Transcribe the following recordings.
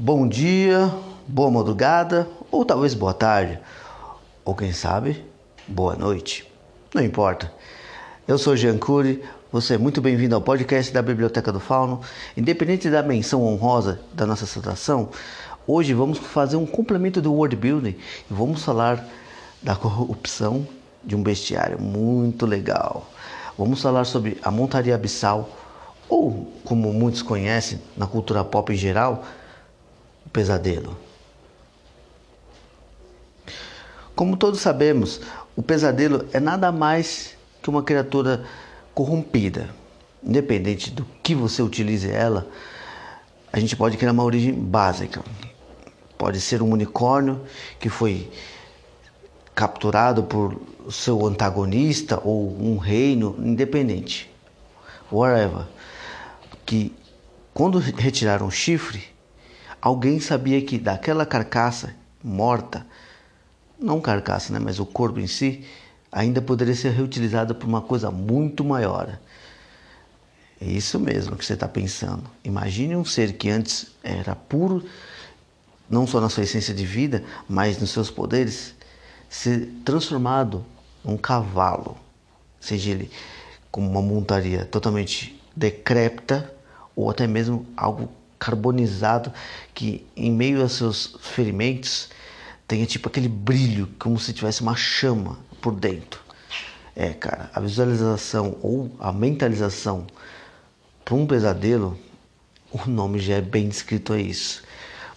Bom dia, boa madrugada ou talvez boa tarde, ou quem sabe, boa noite. Não importa. Eu sou Jean Cury, você é muito bem-vindo ao podcast da Biblioteca do Fauno. Independente da menção honrosa da nossa citação, hoje vamos fazer um complemento do word building e vamos falar da corrupção de um bestiário muito legal. Vamos falar sobre a montaria abissal, ou como muitos conhecem na cultura pop em geral, o pesadelo. Como todos sabemos, o pesadelo é nada mais que uma criatura corrompida. Independente do que você utilize ela, a gente pode criar uma origem básica. Pode ser um unicórnio que foi capturado por seu antagonista ou um reino independente. Whatever. Que quando retiraram o chifre, Alguém sabia que daquela carcaça morta, não carcaça, né, mas o corpo em si, ainda poderia ser reutilizado por uma coisa muito maior. É isso mesmo que você está pensando. Imagine um ser que antes era puro, não só na sua essência de vida, mas nos seus poderes, ser transformado num cavalo, seja ele como uma montaria totalmente decrépita ou até mesmo algo carbonizado que em meio a seus ferimentos tenha tipo aquele brilho como se tivesse uma chama por dentro. É, cara, a visualização ou a mentalização para um pesadelo, o nome já é bem descrito a isso.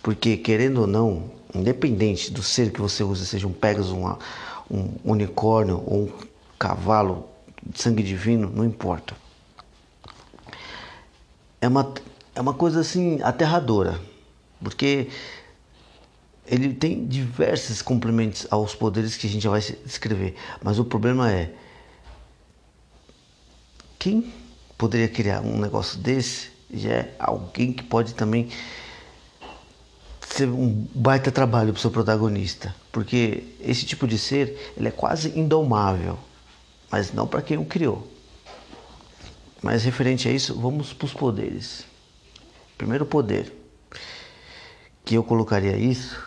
Porque querendo ou não, independente do ser que você use, seja um Pegasus, uma, um unicórnio ou um cavalo de sangue divino, não importa. É uma é uma coisa assim aterradora, porque ele tem diversos complementos aos poderes que a gente vai descrever, mas o problema é quem poderia criar um negócio desse já é alguém que pode também ser um baita trabalho para o seu protagonista, porque esse tipo de ser ele é quase indomável, mas não para quem o criou. Mas referente a isso, vamos para os poderes. Primeiro poder que eu colocaria isso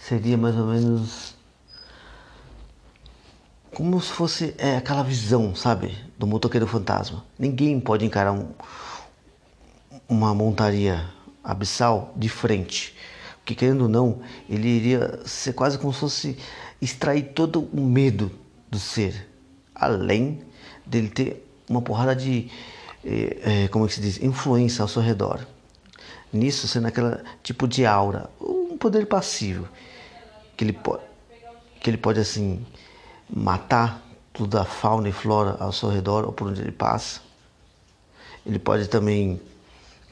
seria mais ou menos como se fosse é, aquela visão, sabe, do motoqueiro fantasma. Ninguém pode encarar um, uma montaria abissal de frente, porque querendo ou não, ele iria ser quase como se fosse extrair todo o medo do ser, além dele ter uma porrada de, é, é, como é que se diz, influência ao seu redor nisso sendo aquela tipo de aura, um poder passivo que ele pode que ele pode assim matar toda a fauna e flora ao seu redor ou por onde ele passa. Ele pode também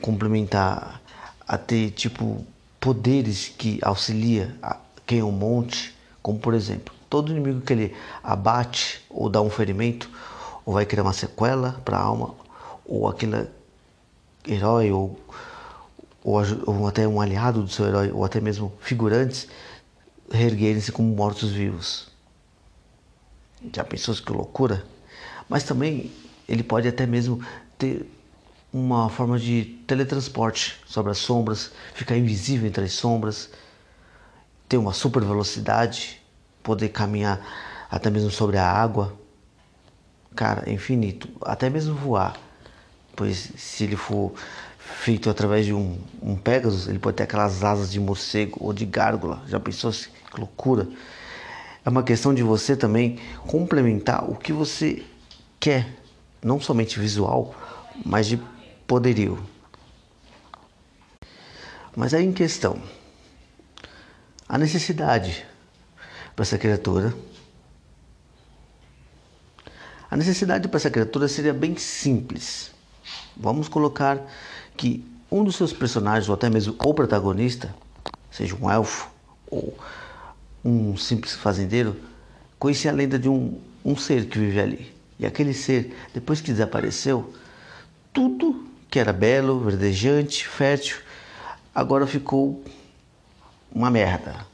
complementar a ter tipo poderes que auxilia quem é um monte, como por exemplo, todo inimigo que ele abate ou dá um ferimento, ou vai criar uma sequela para a alma, ou aquele herói ou ou, ou até um aliado do seu herói, ou até mesmo figurantes, reerguerem-se como mortos-vivos. Já pensou que loucura? Mas também ele pode até mesmo ter uma forma de teletransporte sobre as sombras, ficar invisível entre as sombras, ter uma super velocidade, poder caminhar até mesmo sobre a água. Cara, é infinito, até mesmo voar. Pois se ele for feito através de um, um Pegasus, ele pode ter aquelas asas de morcego ou de gárgula. Já pensou -se? que loucura? É uma questão de você também complementar o que você quer, não somente visual, mas de poderio. Mas aí em questão, a necessidade para essa criatura. A necessidade para essa criatura seria bem simples. Vamos colocar que um dos seus personagens, ou até mesmo o protagonista, seja um elfo ou um simples fazendeiro, conhecia a lenda de um, um ser que vive ali. E aquele ser, depois que desapareceu, tudo que era belo, verdejante, fértil, agora ficou uma merda.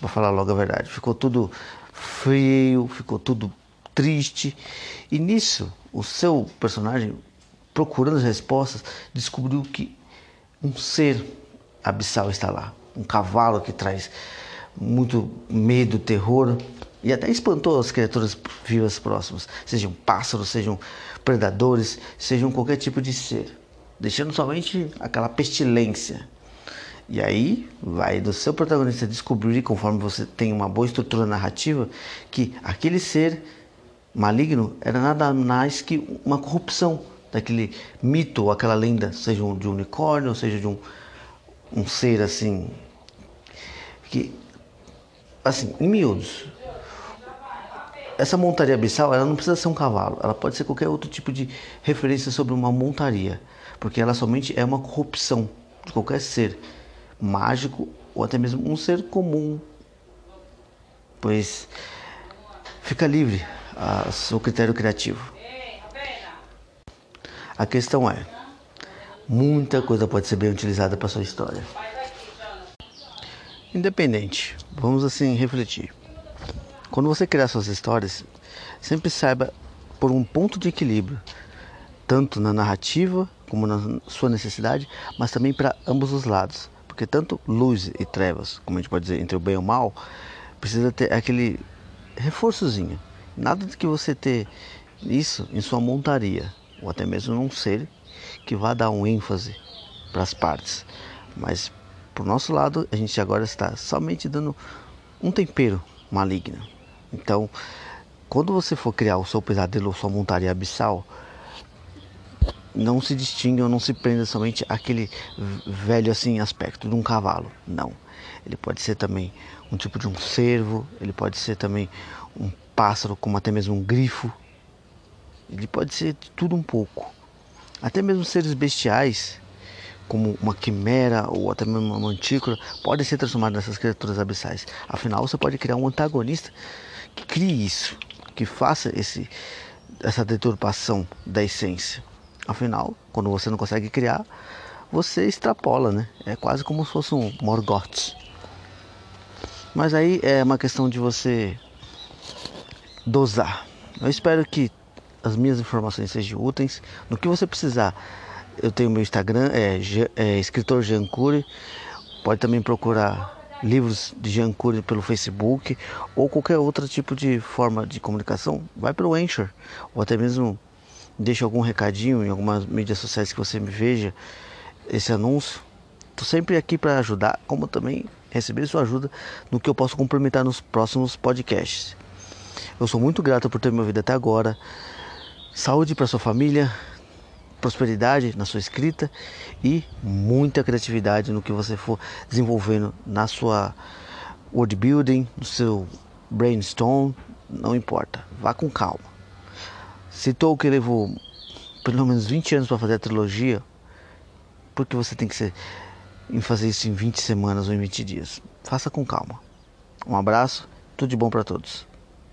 Vou falar logo a verdade. Ficou tudo frio, ficou tudo triste. E nisso, o seu personagem procurando as respostas, descobriu que um ser abissal está lá. Um cavalo que traz muito medo, terror e até espantou as criaturas vivas próximas, sejam pássaros, sejam predadores, sejam qualquer tipo de ser, deixando somente aquela pestilência. E aí vai do seu protagonista descobrir, conforme você tem uma boa estrutura narrativa, que aquele ser maligno era nada mais que uma corrupção daquele mito aquela lenda, seja de um unicórnio, seja de um, um ser assim, que, assim, em miúdos, essa montaria abissal, ela não precisa ser um cavalo, ela pode ser qualquer outro tipo de referência sobre uma montaria, porque ela somente é uma corrupção de qualquer ser mágico ou até mesmo um ser comum, pois fica livre a seu critério criativo. A questão é, muita coisa pode ser bem utilizada para sua história. Independente, vamos assim refletir. Quando você criar suas histórias, sempre saiba por um ponto de equilíbrio, tanto na narrativa como na sua necessidade, mas também para ambos os lados. Porque tanto luz e trevas, como a gente pode dizer, entre o bem e o mal, precisa ter aquele reforçozinho. Nada de que você ter isso em sua montaria, ou até mesmo num ser que vá dar um ênfase para as partes. Mas por nosso lado, a gente agora está somente dando um tempero maligno. Então, quando você for criar o seu pesadelo ou sua montaria abissal, não se distingue ou não se prenda somente aquele velho assim aspecto de um cavalo. Não. Ele pode ser também um tipo de um cervo, ele pode ser também um pássaro, como até mesmo um grifo. Ele pode ser de tudo um pouco. Até mesmo seres bestiais, como uma quimera ou até mesmo uma mantícora, podem ser transformados nessas criaturas abissais. Afinal, você pode criar um antagonista que crie isso, que faça esse, essa deturpação da essência. Afinal, quando você não consegue criar, você extrapola, né? É quase como se fosse um Morgoth. Mas aí é uma questão de você dosar. Eu espero que as minhas informações sejam úteis. No que você precisar, eu tenho meu Instagram, é, é escritor Jean Cury. Pode também procurar livros de Jean Cury pelo Facebook ou qualquer outro tipo de forma de comunicação. Vai pelo Anchor ou até mesmo deixe algum recadinho em algumas mídias sociais que você me veja esse anúncio. Estou sempre aqui para ajudar, como também receber sua ajuda no que eu posso complementar nos próximos podcasts. Eu sou muito grato por ter me ouvido até agora. Saúde para sua família, prosperidade na sua escrita e muita criatividade no que você for desenvolvendo na sua word building, no seu brainstorm, não importa, vá com calma. Citou que levou pelo menos 20 anos para fazer a trilogia, porque você tem que ser em fazer isso em 20 semanas ou em 20 dias. Faça com calma. Um abraço, tudo de bom para todos.